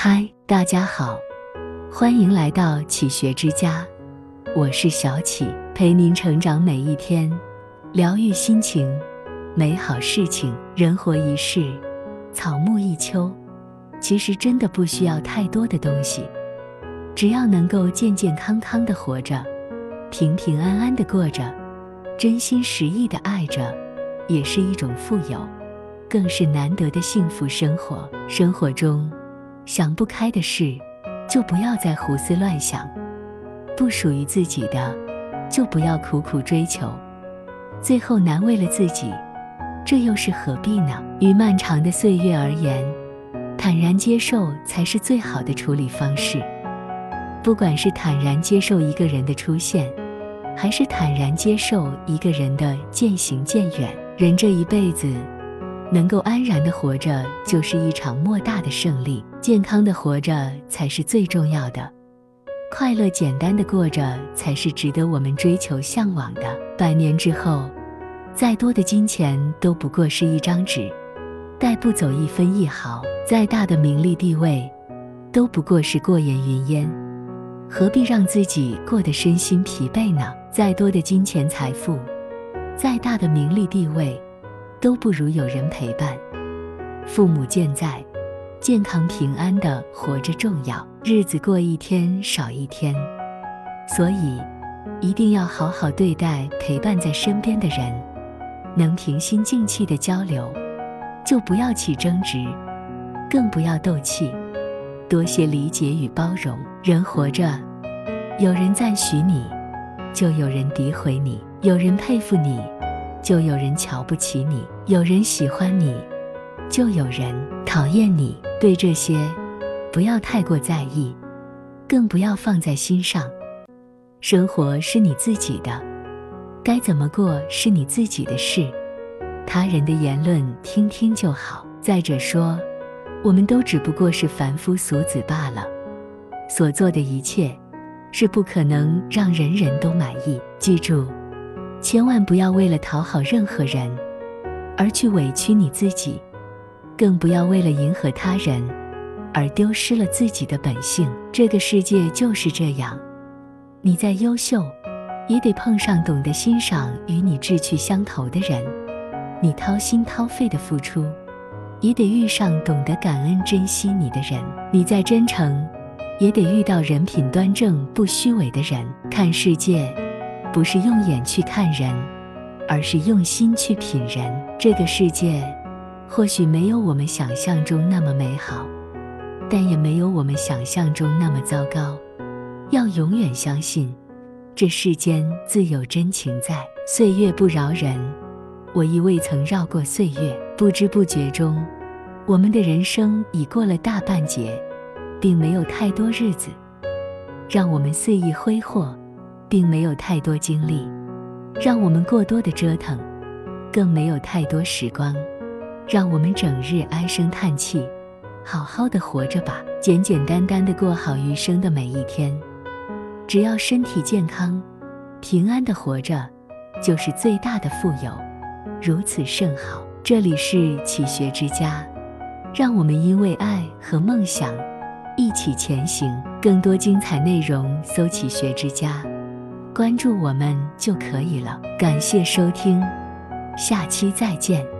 嗨，大家好，欢迎来到启学之家，我是小启，陪您成长每一天，疗愈心情，美好事情。人活一世，草木一秋，其实真的不需要太多的东西，只要能够健健康康的活着，平平安安的过着，真心实意的爱着，也是一种富有，更是难得的幸福生活。生活中。想不开的事，就不要再胡思乱想；不属于自己的，就不要苦苦追求，最后难为了自己，这又是何必呢？于漫长的岁月而言，坦然接受才是最好的处理方式。不管是坦然接受一个人的出现，还是坦然接受一个人的渐行渐远，人这一辈子。能够安然的活着，就是一场莫大的胜利。健康的活着才是最重要的，快乐简单的过着才是值得我们追求向往的。百年之后，再多的金钱都不过是一张纸，带不走一分一毫；再大的名利地位，都不过是过眼云烟。何必让自己过得身心疲惫呢？再多的金钱财富，再大的名利地位。都不如有人陪伴，父母健在，健康平安的活着重要。日子过一天少一天，所以一定要好好对待陪伴在身边的人，能平心静气的交流，就不要起争执，更不要斗气，多些理解与包容。人活着，有人赞许你，就有人诋毁你；有人佩服你。就有人瞧不起你，有人喜欢你，就有人讨厌你。对这些，不要太过在意，更不要放在心上。生活是你自己的，该怎么过是你自己的事，他人的言论听听就好。再者说，我们都只不过是凡夫俗子罢了，所做的一切，是不可能让人人都满意。记住。千万不要为了讨好任何人而去委屈你自己，更不要为了迎合他人而丢失了自己的本性。这个世界就是这样，你再优秀，也得碰上懂得欣赏与你志趣相投的人；你掏心掏肺的付出，也得遇上懂得感恩珍惜你的人；你再真诚，也得遇到人品端正不虚伪的人。看世界。不是用眼去看人，而是用心去品人。这个世界或许没有我们想象中那么美好，但也没有我们想象中那么糟糕。要永远相信，这世间自有真情在。岁月不饶人，我亦未曾绕过岁月。不知不觉中，我们的人生已过了大半截，并没有太多日子让我们肆意挥霍。并没有太多精力让我们过多的折腾，更没有太多时光让我们整日唉声叹气。好好的活着吧，简简单单的过好余生的每一天。只要身体健康、平安的活着，就是最大的富有。如此甚好。这里是启学之家，让我们因为爱和梦想一起前行。更多精彩内容，搜“启学之家”。关注我们就可以了。感谢收听，下期再见。